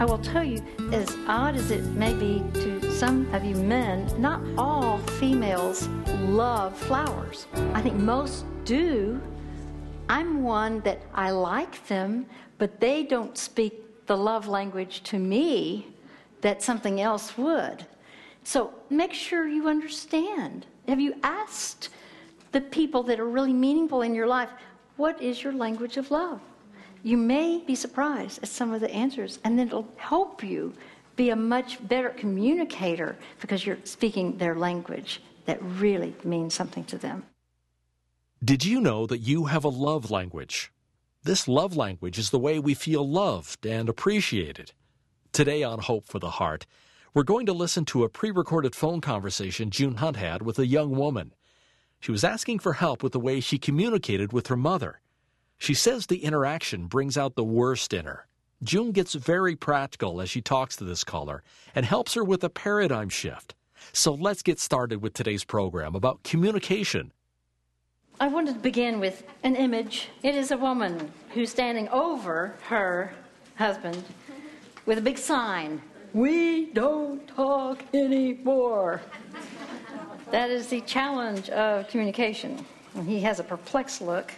I will tell you, as odd as it may be to some of you men, not all females love flowers. I think most do. I'm one that I like them, but they don't speak the love language to me that something else would. So make sure you understand. Have you asked the people that are really meaningful in your life, what is your language of love? You may be surprised at some of the answers, and then it'll help you be a much better communicator because you're speaking their language that really means something to them. Did you know that you have a love language? This love language is the way we feel loved and appreciated. Today on Hope for the Heart, we're going to listen to a pre recorded phone conversation June Hunt had with a young woman. She was asking for help with the way she communicated with her mother. She says the interaction brings out the worst in her. June gets very practical as she talks to this caller and helps her with a paradigm shift. So let's get started with today's program about communication. I wanted to begin with an image. It is a woman who's standing over her husband with a big sign We don't talk anymore. That is the challenge of communication. He has a perplexed look.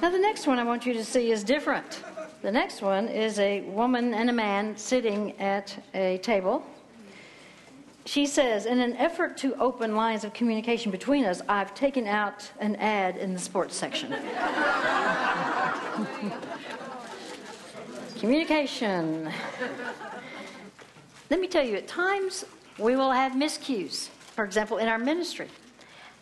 Now, the next one I want you to see is different. The next one is a woman and a man sitting at a table. She says, in an effort to open lines of communication between us, I've taken out an ad in the sports section. communication. Let me tell you, at times we will have miscues for example, in our ministry.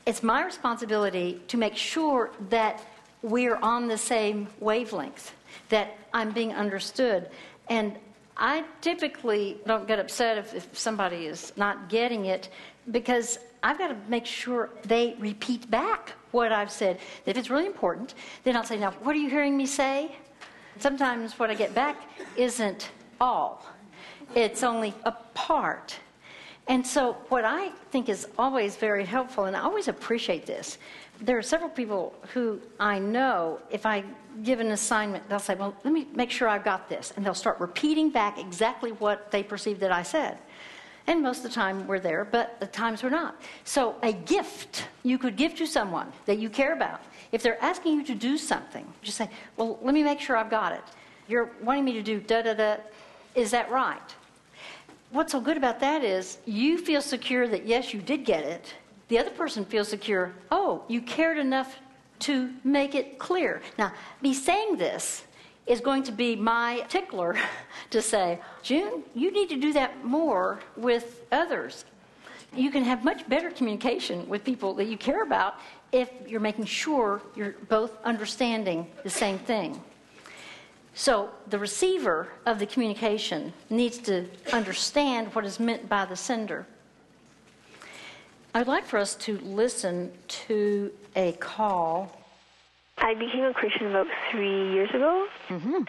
It's my responsibility to make sure that we're on the same wavelength, that I'm being understood. And I typically don't get upset if, if somebody is not getting it because I've got to make sure they repeat back what I've said. If it's really important, then I'll say, Now, what are you hearing me say? Sometimes what I get back isn't all, it's only a part. And so, what I think is always very helpful, and I always appreciate this, there are several people who I know, if I give an assignment, they'll say, Well, let me make sure I've got this. And they'll start repeating back exactly what they perceive that I said. And most of the time we're there, but the times we're not. So, a gift you could give to someone that you care about, if they're asking you to do something, just say, Well, let me make sure I've got it. You're wanting me to do da da da. Is that right? What's so good about that is you feel secure that yes, you did get it. The other person feels secure, oh, you cared enough to make it clear. Now, me saying this is going to be my tickler to say, June, you need to do that more with others. You can have much better communication with people that you care about if you're making sure you're both understanding the same thing. So the receiver of the communication needs to understand what is meant by the sender. I'd like for us to listen to a call. I became a Christian about three years ago. Mm-hmm.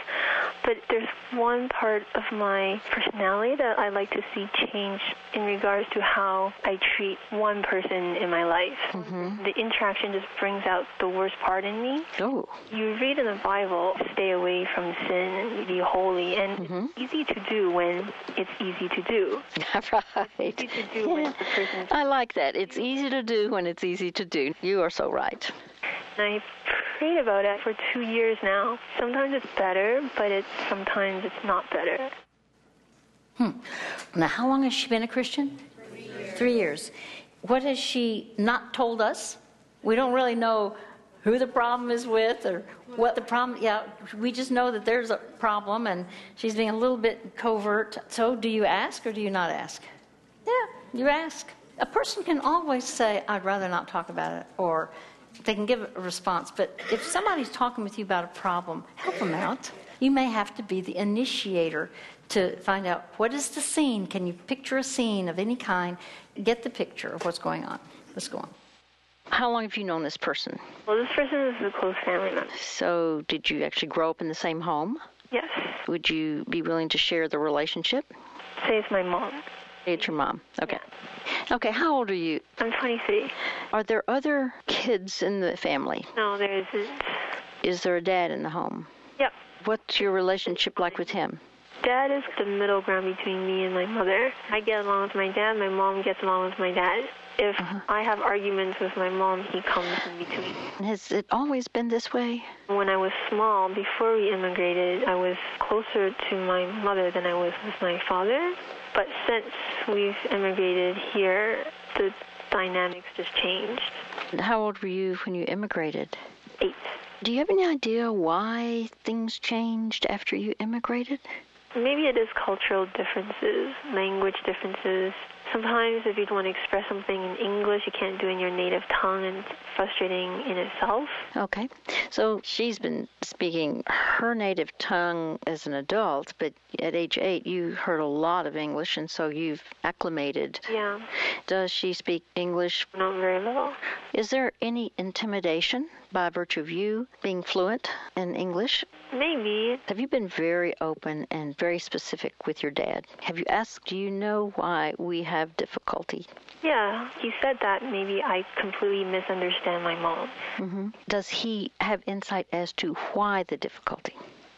But there's one part of my personality that I like to see change in regards to how I treat one person in my life. Mm-hmm. The interaction just brings out the worst part in me. Oh. You read in the Bible, stay away from sin and be holy, and mm-hmm. it's easy to do when it's easy to do. right. It's easy to do when the person. I like that. It's easy to do when it's easy to do. You are so right. I prayed about it for two years now. Sometimes it's better, but it's sometimes it's not better. Hmm. Now, how long has she been a Christian? Three years. Three years. What has she not told us? We don't really know who the problem is with or what the problem yeah we just know that there's a problem and she's being a little bit covert so do you ask or do you not ask yeah you ask a person can always say i'd rather not talk about it or they can give a response. But if somebody's talking with you about a problem, help them out. You may have to be the initiator to find out what is the scene. Can you picture a scene of any kind? Get the picture of what's going on. Let's go on. How long have you known this person? Well, this person is a close family member. So, did you actually grow up in the same home? Yes. Would you be willing to share the relationship? Say it's my mom. It's your mom. Okay. Okay, how old are you? I'm 23. Are there other kids in the family? No, there isn't. Is there a dad in the home? Yep. What's your relationship like with him? dad is the middle ground between me and my mother. I get along with my dad, my mom gets along with my dad. If uh-huh. I have arguments with my mom, he comes in between. Has it always been this way? When I was small, before we immigrated, I was closer to my mother than I was with my father. But since we've immigrated here, the dynamics just changed. How old were you when you immigrated? Eight. Do you have any idea why things changed after you immigrated? Maybe it is cultural differences, language differences, sometimes if you want to express something in English, you can't do it in your native tongue, and it's frustrating in itself. Okay. So she's been speaking her native tongue as an adult, but at age eight, you heard a lot of English, and so you've acclimated. Yeah. Does she speak English? Not very little. Is there any intimidation by virtue of you being fluent in English? Maybe. Have you been very open and very specific with your dad? Have you asked, do you know why we have difficulty? Yeah, he said that maybe I completely misunderstand my mom. Mm-hmm. Does he have insight as to why the difficulty?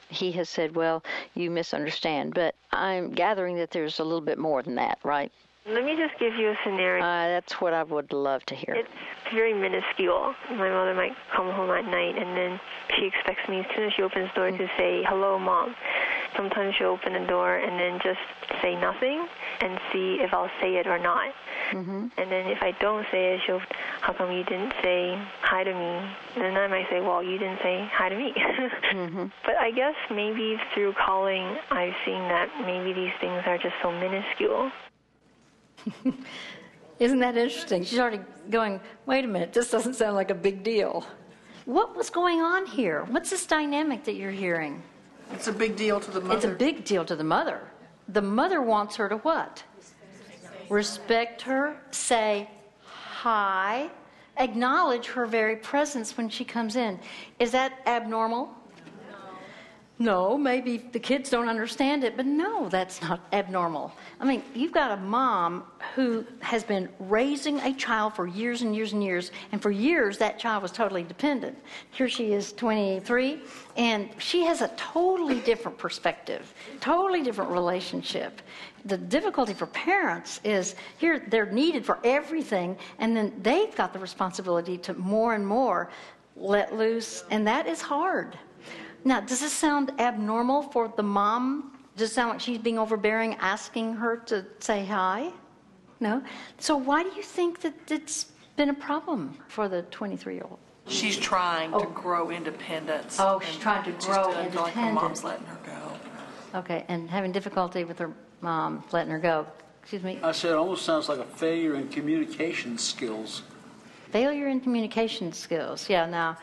He has said, well, you misunderstand, but I'm gathering that there's a little bit more than that, right? Let me just give you a scenario. Uh, that's what I would love to hear. It's very minuscule. My mother might come home at night and then she expects me as soon as she opens the door to say, hello, mom. Sometimes she'll open the door and then just say nothing and see if I'll say it or not. Mm-hmm. And then if I don't say it, she'll, how come you didn't say hi to me? And then I might say, well, you didn't say hi to me. mm-hmm. But I guess maybe through calling, I've seen that maybe these things are just so minuscule. Isn't that interesting? She's already going, wait a minute, this doesn't sound like a big deal. What was going on here? What's this dynamic that you're hearing? It's a big deal to the mother. It's a big deal to the mother. The mother wants her to what? Respect her, say hi, acknowledge her very presence when she comes in. Is that abnormal? No, maybe the kids don't understand it, but no, that's not abnormal. I mean, you've got a mom who has been raising a child for years and years and years, and for years that child was totally dependent. Here she is, 23, and she has a totally different perspective, totally different relationship. The difficulty for parents is here they're needed for everything, and then they've got the responsibility to more and more let loose, and that is hard. Now, does this sound abnormal for the mom? Does it sound like she's being overbearing, asking her to say hi? No? So, why do you think that it's been a problem for the 23 year old? She's trying oh. to grow independence. Oh, she's trying to grow independence. Like her mom's letting her go. Okay, and having difficulty with her mom letting her go. Excuse me? I said it almost sounds like a failure in communication skills. Failure in communication skills. Yeah, now,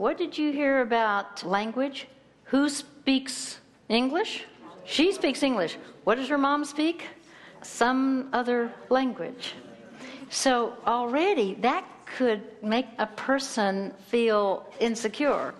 what did you hear about language? Who speaks English? She speaks English. What does her mom speak? Some other language. So already that could make a person feel insecure.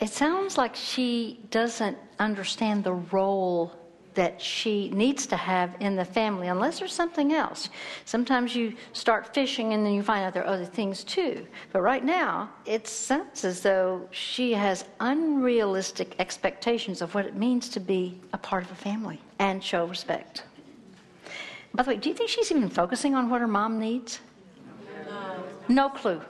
It sounds like she doesn't understand the role that she needs to have in the family, unless there's something else. Sometimes you start fishing and then you find out there are other things too. But right now, it sounds as though she has unrealistic expectations of what it means to be a part of a family and show respect. By the way, do you think she's even focusing on what her mom needs? No. No clue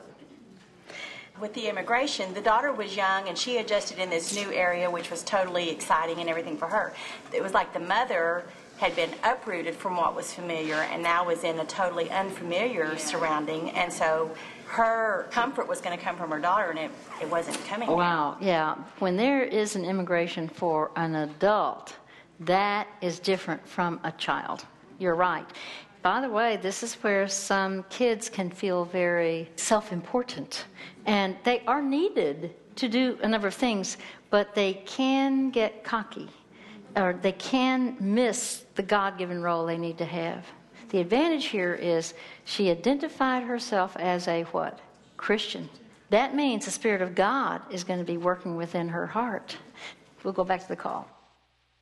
with the immigration, the daughter was young and she adjusted in this new area, which was totally exciting and everything for her. It was like the mother had been uprooted from what was familiar and now was in a totally unfamiliar surrounding. And so her comfort was going to come from her daughter and it, it wasn't coming. Wow, yeah. When there is an immigration for an adult, that is different from a child. You're right. By the way, this is where some kids can feel very self important and they are needed to do a number of things, but they can get cocky or they can miss the God given role they need to have. The advantage here is she identified herself as a what? Christian. That means the Spirit of God is going to be working within her heart. We'll go back to the call.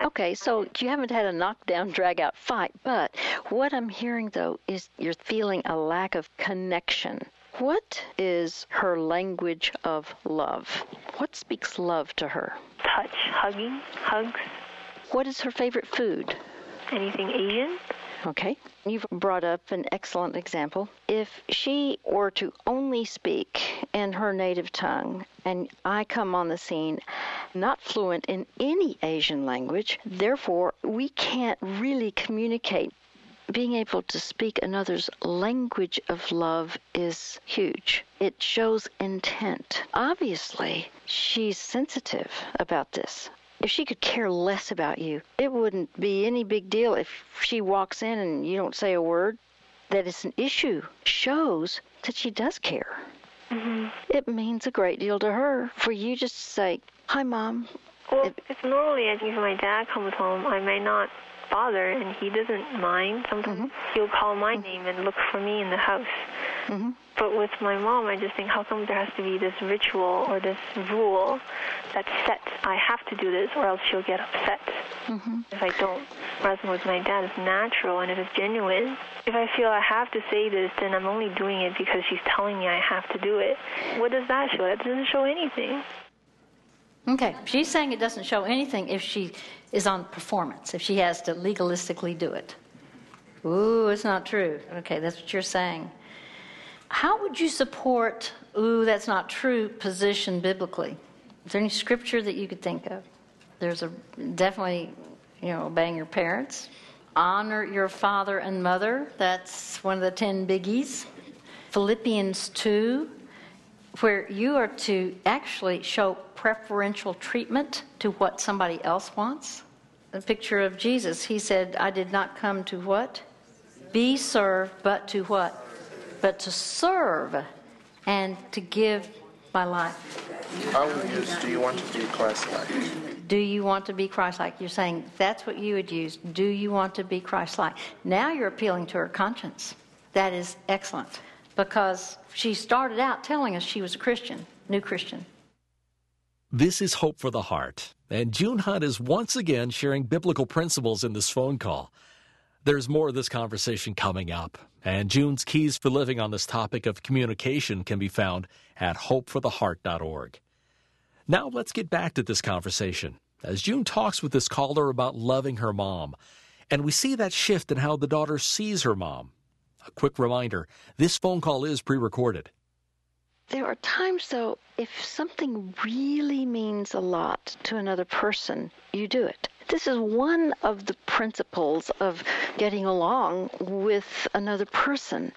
Okay, so you haven't had a knockdown, drag out fight, but what I'm hearing though is you're feeling a lack of connection what is her language of love? What speaks love to her? Touch, hugging, hugs. What is her favorite food? Anything Asian? Okay. You've brought up an excellent example. If she were to only speak in her native tongue, and I come on the scene not fluent in any Asian language, therefore we can't really communicate. Being able to speak another's language of love is huge. It shows intent. Obviously, she's sensitive about this. If she could care less about you, it wouldn't be any big deal if she walks in and you don't say a word. That it's an issue shows that she does care. Mm-hmm. It means a great deal to her for you just to say, Hi, Mom. Well, It- it's normally if my dad comes home, I may not bother, and he doesn't mind. Sometimes he'll call my name and look for me in the house. Mhm. But with my mom, I just think, how come there has to be this ritual or this rule that set? I have to do this, or else she'll get upset if I don't. Whereas with my dad, it's natural and it is genuine. If I feel I have to say this, then I'm only doing it because she's telling me I have to do it. What does that show? That doesn't show anything. Okay, she's saying it doesn't show anything if she is on performance, if she has to legalistically do it. Ooh, it's not true. Okay, that's what you're saying. How would you support, ooh, that's not true position biblically? Is there any scripture that you could think of? There's a definitely, you know, obeying your parents. Honor your father and mother. That's one of the 10 biggies. Philippians 2, where you are to actually show preferential treatment to what somebody else wants. A picture of Jesus, he said, I did not come to what? Be served, but to what? But to serve and to give my life. I would use do you want to be Christ-like? Do you want to be Christ like? You're saying that's what you would use. Do you want to be Christ like? Now you're appealing to her conscience. That is excellent because she started out telling us she was a Christian, new Christian. This is Hope for the Heart, and June Hunt is once again sharing biblical principles in this phone call. There's more of this conversation coming up, and June's keys for living on this topic of communication can be found at hopefortheheart.org. Now let's get back to this conversation as June talks with this caller about loving her mom, and we see that shift in how the daughter sees her mom. A quick reminder this phone call is pre recorded. There are times, though, if something really means a lot to another person, you do it. This is one of the principles of getting along with another person.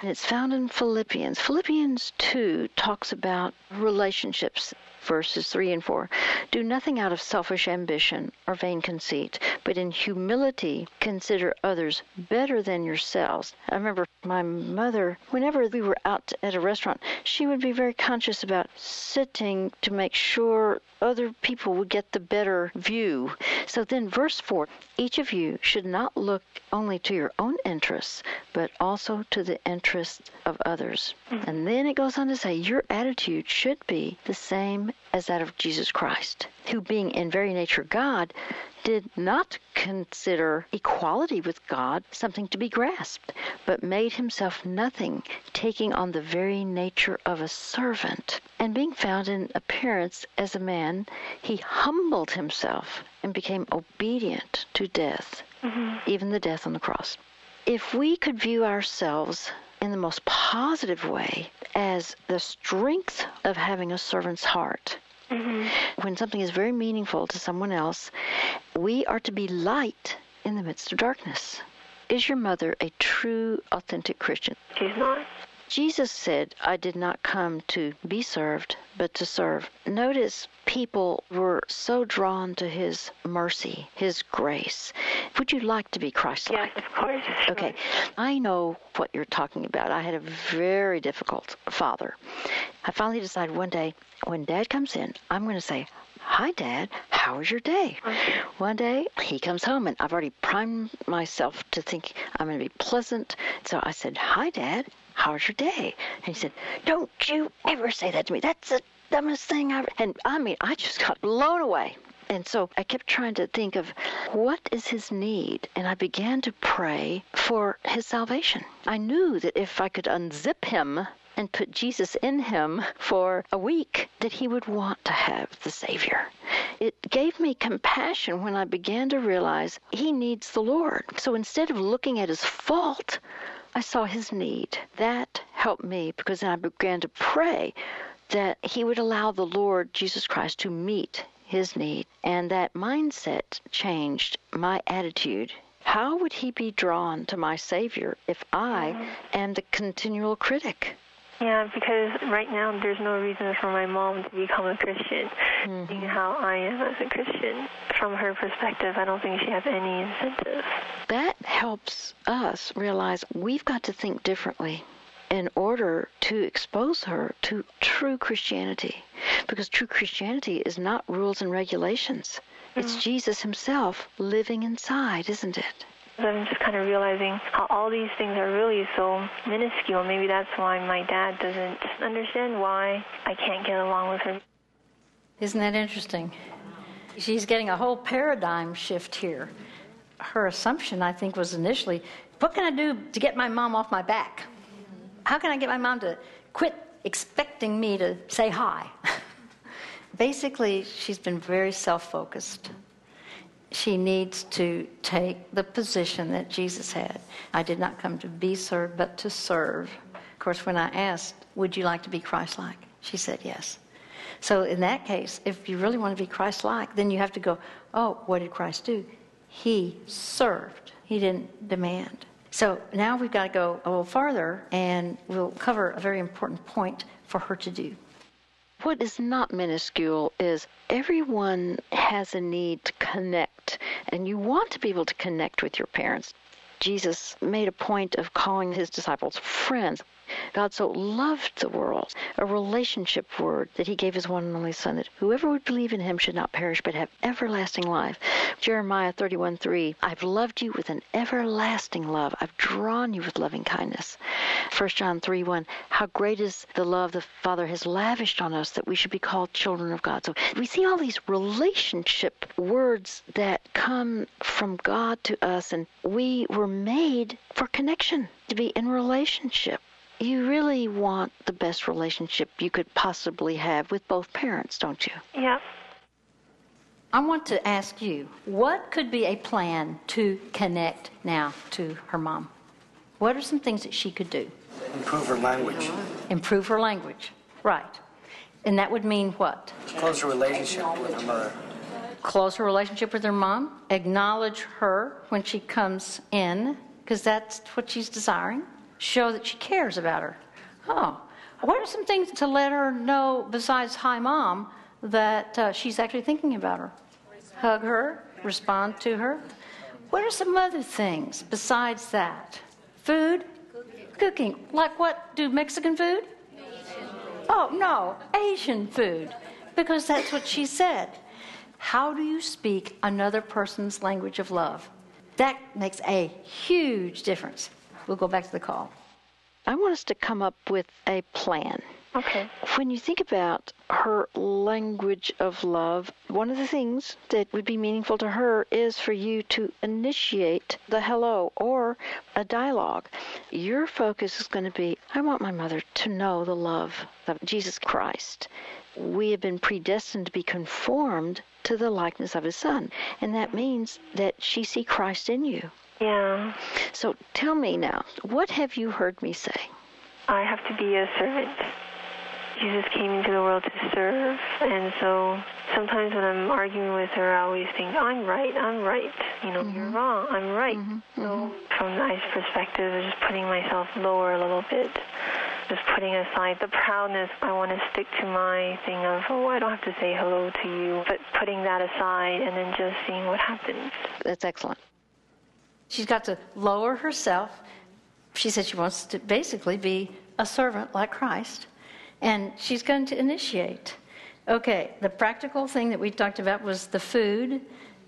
And it's found in Philippians. Philippians 2 talks about relationships, verses 3 and 4. Do nothing out of selfish ambition or vain conceit, but in humility consider others better than yourselves. I remember my mother, whenever we were out at a restaurant, she would be very conscious about sitting to make sure other people would get the better view. So then, verse 4 each of you should not look only to your own interests, but also to the interests of others. Mm-hmm. And then it goes on to say, Your attitude should be the same as that of Jesus Christ, who, being in very nature God, did not consider equality with God something to be grasped, but made himself nothing, taking on the very nature of a servant. And being found in appearance as a man, he humbled himself and became obedient to death, mm-hmm. even the death on the cross. If we could view ourselves in the most positive way as the strength of having a servant's heart, Mm-hmm. when something is very meaningful to someone else, we are to be light in the midst of darkness. Is your mother a true, authentic Christian? She's not. Jesus said, I did not come to be served, but to serve. Notice people were so drawn to his mercy, his grace. Would you like to be Christ like? Yes, of course. Okay, I know what you're talking about. I had a very difficult father. I finally decided one day when dad comes in, I'm going to say, Hi, Dad. How was your day? Uh-huh. One day he comes home, and I've already primed myself to think I'm going to be pleasant. So I said, Hi, Dad. How was your day? And he said, Don't you ever say that to me. That's the dumbest thing I've. And I mean, I just got blown away. And so I kept trying to think of what is his need, and I began to pray for his salvation. I knew that if I could unzip him and put Jesus in him for a week, that he would want to have the Savior. it gave me compassion when I began to realize he needs the Lord. So instead of looking at his fault, I saw his need. That helped me because I began to pray that he would allow the Lord Jesus Christ to meet his need. And that mindset changed my attitude. How would he be drawn to my Savior if I mm-hmm. am the continual critic? Yeah, because right now there's no reason for my mom to become a Christian. Mm-hmm. Seeing how I am as a Christian, from her perspective, I don't think she has any incentive. That helps us realize we've got to think differently in order to expose her to true Christianity. Because true Christianity is not rules and regulations, it's Jesus Himself living inside, isn't it? I'm just kind of realizing how all these things are really so minuscule. Maybe that's why my dad doesn't understand why I can't get along with her. Isn't that interesting? She's getting a whole paradigm shift here. Her assumption, I think, was initially what can I do to get my mom off my back? How can I get my mom to quit expecting me to say hi? Basically, she's been very self focused. She needs to take the position that Jesus had. I did not come to be served, but to serve. Of course, when I asked, Would you like to be Christ like? She said yes. So, in that case, if you really want to be Christ like, then you have to go, Oh, what did Christ do? He served, He didn't demand. So now we've got to go a little farther, and we'll cover a very important point for her to do. What is not minuscule is everyone has a need to connect, and you want to be able to connect with your parents. Jesus made a point of calling his disciples friends. God so loved the world, a relationship word, that he gave his one and only Son, that whoever would believe in him should not perish but have everlasting life. Jeremiah 31 3, I've loved you with an everlasting love. I've drawn you with loving kindness. 1 John 3 1, how great is the love the Father has lavished on us that we should be called children of God. So we see all these relationship words that come from God to us, and we were made for connection, to be in relationship you really want the best relationship you could possibly have with both parents, don't you? Yeah. I want to ask you what could be a plan to connect now to her mom? What are some things that she could do? Improve her language. Improve her language. Right. And that would mean what? Closer relationship with her mother. Closer relationship with her mom. Acknowledge her when she comes in, because that's what she's desiring. Show that she cares about her. Oh, what are some things to let her know besides hi, mom, that uh, she's actually thinking about her? Hug her, respond to her. What are some other things besides that? Food? Cooking. Like what? Do Mexican food? Oh, no, Asian food. Because that's what she said. How do you speak another person's language of love? That makes a huge difference. We'll go back to the call. I want us to come up with a plan. Okay. When you think about her language of love, one of the things that would be meaningful to her is for you to initiate the hello or a dialogue. Your focus is going to be I want my mother to know the love of Jesus Christ. We have been predestined to be conformed to the likeness of his son, and that means that she see Christ in you. Yeah. So tell me now, what have you heard me say? I have to be a servant. Jesus came into the world to serve, and so sometimes when I'm arguing with her, I always think, I'm right, I'm right. You know, you're mm-hmm. wrong, I'm right. Mm-hmm. So mm-hmm. from my perspective, just putting myself lower a little bit, just putting aside the proudness. I want to stick to my thing of, oh, I don't have to say hello to you, but putting that aside and then just seeing what happens. That's excellent. She's got to lower herself. She said she wants to basically be a servant like Christ, and she's going to initiate. Okay, the practical thing that we talked about was the food.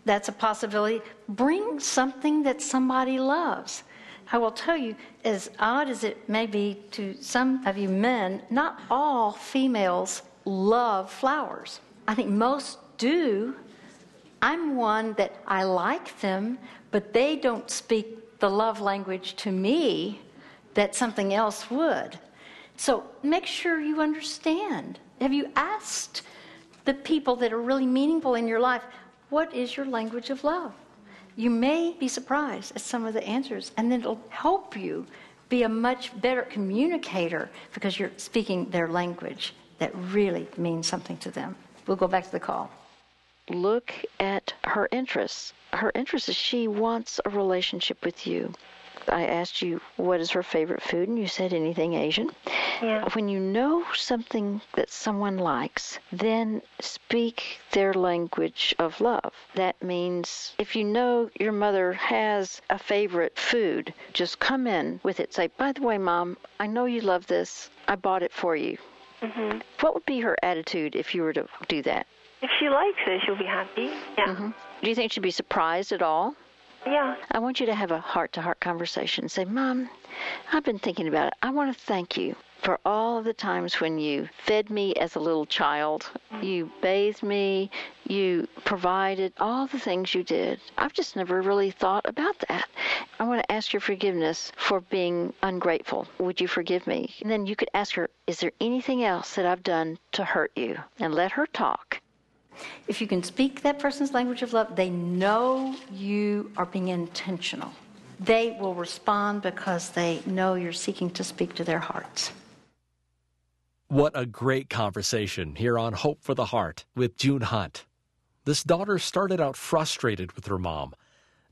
That's a possibility. Bring something that somebody loves. I will tell you, as odd as it may be to some of you men, not all females love flowers. I think most do. I'm one that I like them, but they don't speak the love language to me that something else would. So make sure you understand. Have you asked the people that are really meaningful in your life, what is your language of love? You may be surprised at some of the answers, and then it'll help you be a much better communicator because you're speaking their language that really means something to them. We'll go back to the call. Look at her interests. Her interest is she wants a relationship with you. I asked you what is her favorite food, and you said anything Asian. Yeah. When you know something that someone likes, then speak their language of love. That means if you know your mother has a favorite food, just come in with it. Say, by the way, Mom, I know you love this. I bought it for you. Mm-hmm. What would be her attitude if you were to do that? If she likes it, she'll be happy. Yeah. hmm Do you think she'd be surprised at all? Yeah. I want you to have a heart to heart conversation. Say, Mom, I've been thinking about it. I want to thank you for all of the times when you fed me as a little child, you bathed me, you provided all the things you did. I've just never really thought about that. I want to ask your forgiveness for being ungrateful. Would you forgive me? And then you could ask her, Is there anything else that I've done to hurt you? And let her talk. If you can speak that person's language of love, they know you are being intentional. They will respond because they know you're seeking to speak to their hearts. What a great conversation here on Hope for the Heart with June Hunt. This daughter started out frustrated with her mom.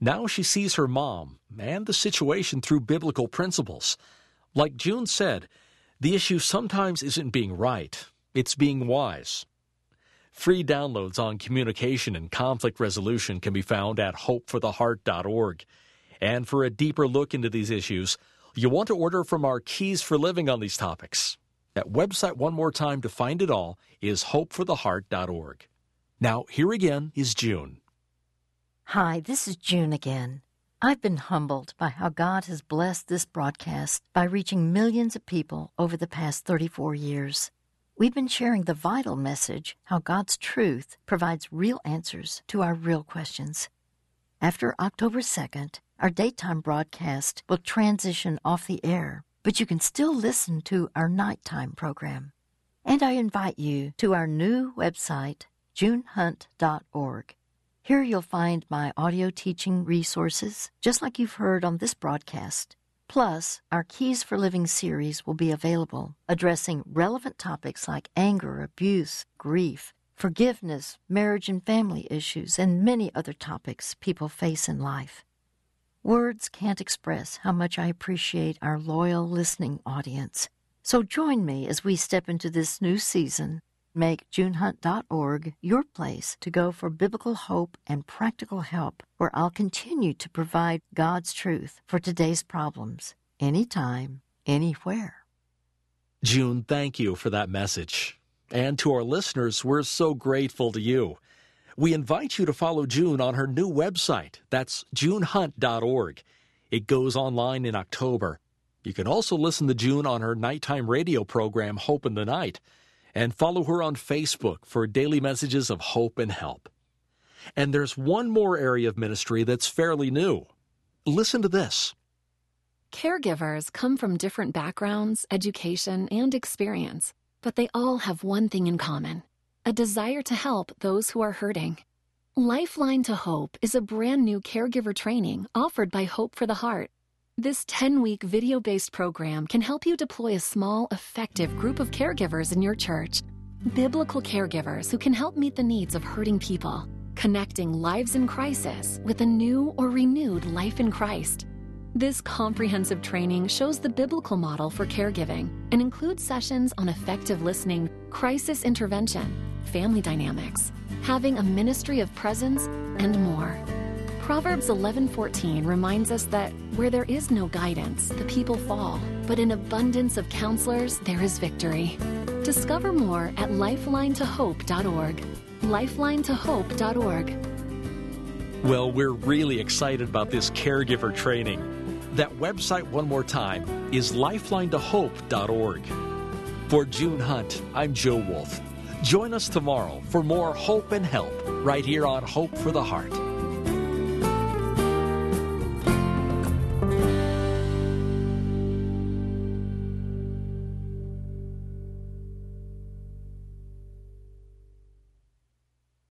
Now she sees her mom and the situation through biblical principles. Like June said, the issue sometimes isn't being right, it's being wise. Free downloads on communication and conflict resolution can be found at hopefortheheart.org. And for a deeper look into these issues, you'll want to order from our Keys for Living on these topics. That website, one more time to find it all, is hopefortheheart.org. Now, here again is June. Hi, this is June again. I've been humbled by how God has blessed this broadcast by reaching millions of people over the past 34 years. We've been sharing the vital message how God's truth provides real answers to our real questions. After October 2nd, our daytime broadcast will transition off the air, but you can still listen to our nighttime program. And I invite you to our new website, junehunt.org. Here you'll find my audio teaching resources, just like you've heard on this broadcast. Plus, our Keys for Living series will be available, addressing relevant topics like anger, abuse, grief, forgiveness, marriage and family issues, and many other topics people face in life. Words can't express how much I appreciate our loyal listening audience. So join me as we step into this new season. Make junehunt.org your place to go for biblical hope and practical help, where I'll continue to provide God's truth for today's problems, anytime, anywhere. June, thank you for that message. And to our listeners, we're so grateful to you. We invite you to follow June on her new website. That's junehunt.org. It goes online in October. You can also listen to June on her nighttime radio program, Hope in the Night, and follow her on Facebook for daily messages of hope and help. And there's one more area of ministry that's fairly new. Listen to this. Caregivers come from different backgrounds, education, and experience, but they all have one thing in common a desire to help those who are hurting. Lifeline to Hope is a brand new caregiver training offered by Hope for the Heart. This 10 week video based program can help you deploy a small, effective group of caregivers in your church. Biblical caregivers who can help meet the needs of hurting people, connecting lives in crisis with a new or renewed life in Christ. This comprehensive training shows the biblical model for caregiving and includes sessions on effective listening, crisis intervention, family dynamics, having a ministry of presence, and more. Proverbs 11:14 reminds us that where there is no guidance, the people fall, but in abundance of counselors there is victory. Discover more at lifelinetohope.org. lifelinetohope.org. Well, we're really excited about this caregiver training. That website, one more time, is lifelinetohope.org. For June Hunt, I'm Joe Wolf. Join us tomorrow for more hope and help right here on Hope for the Heart.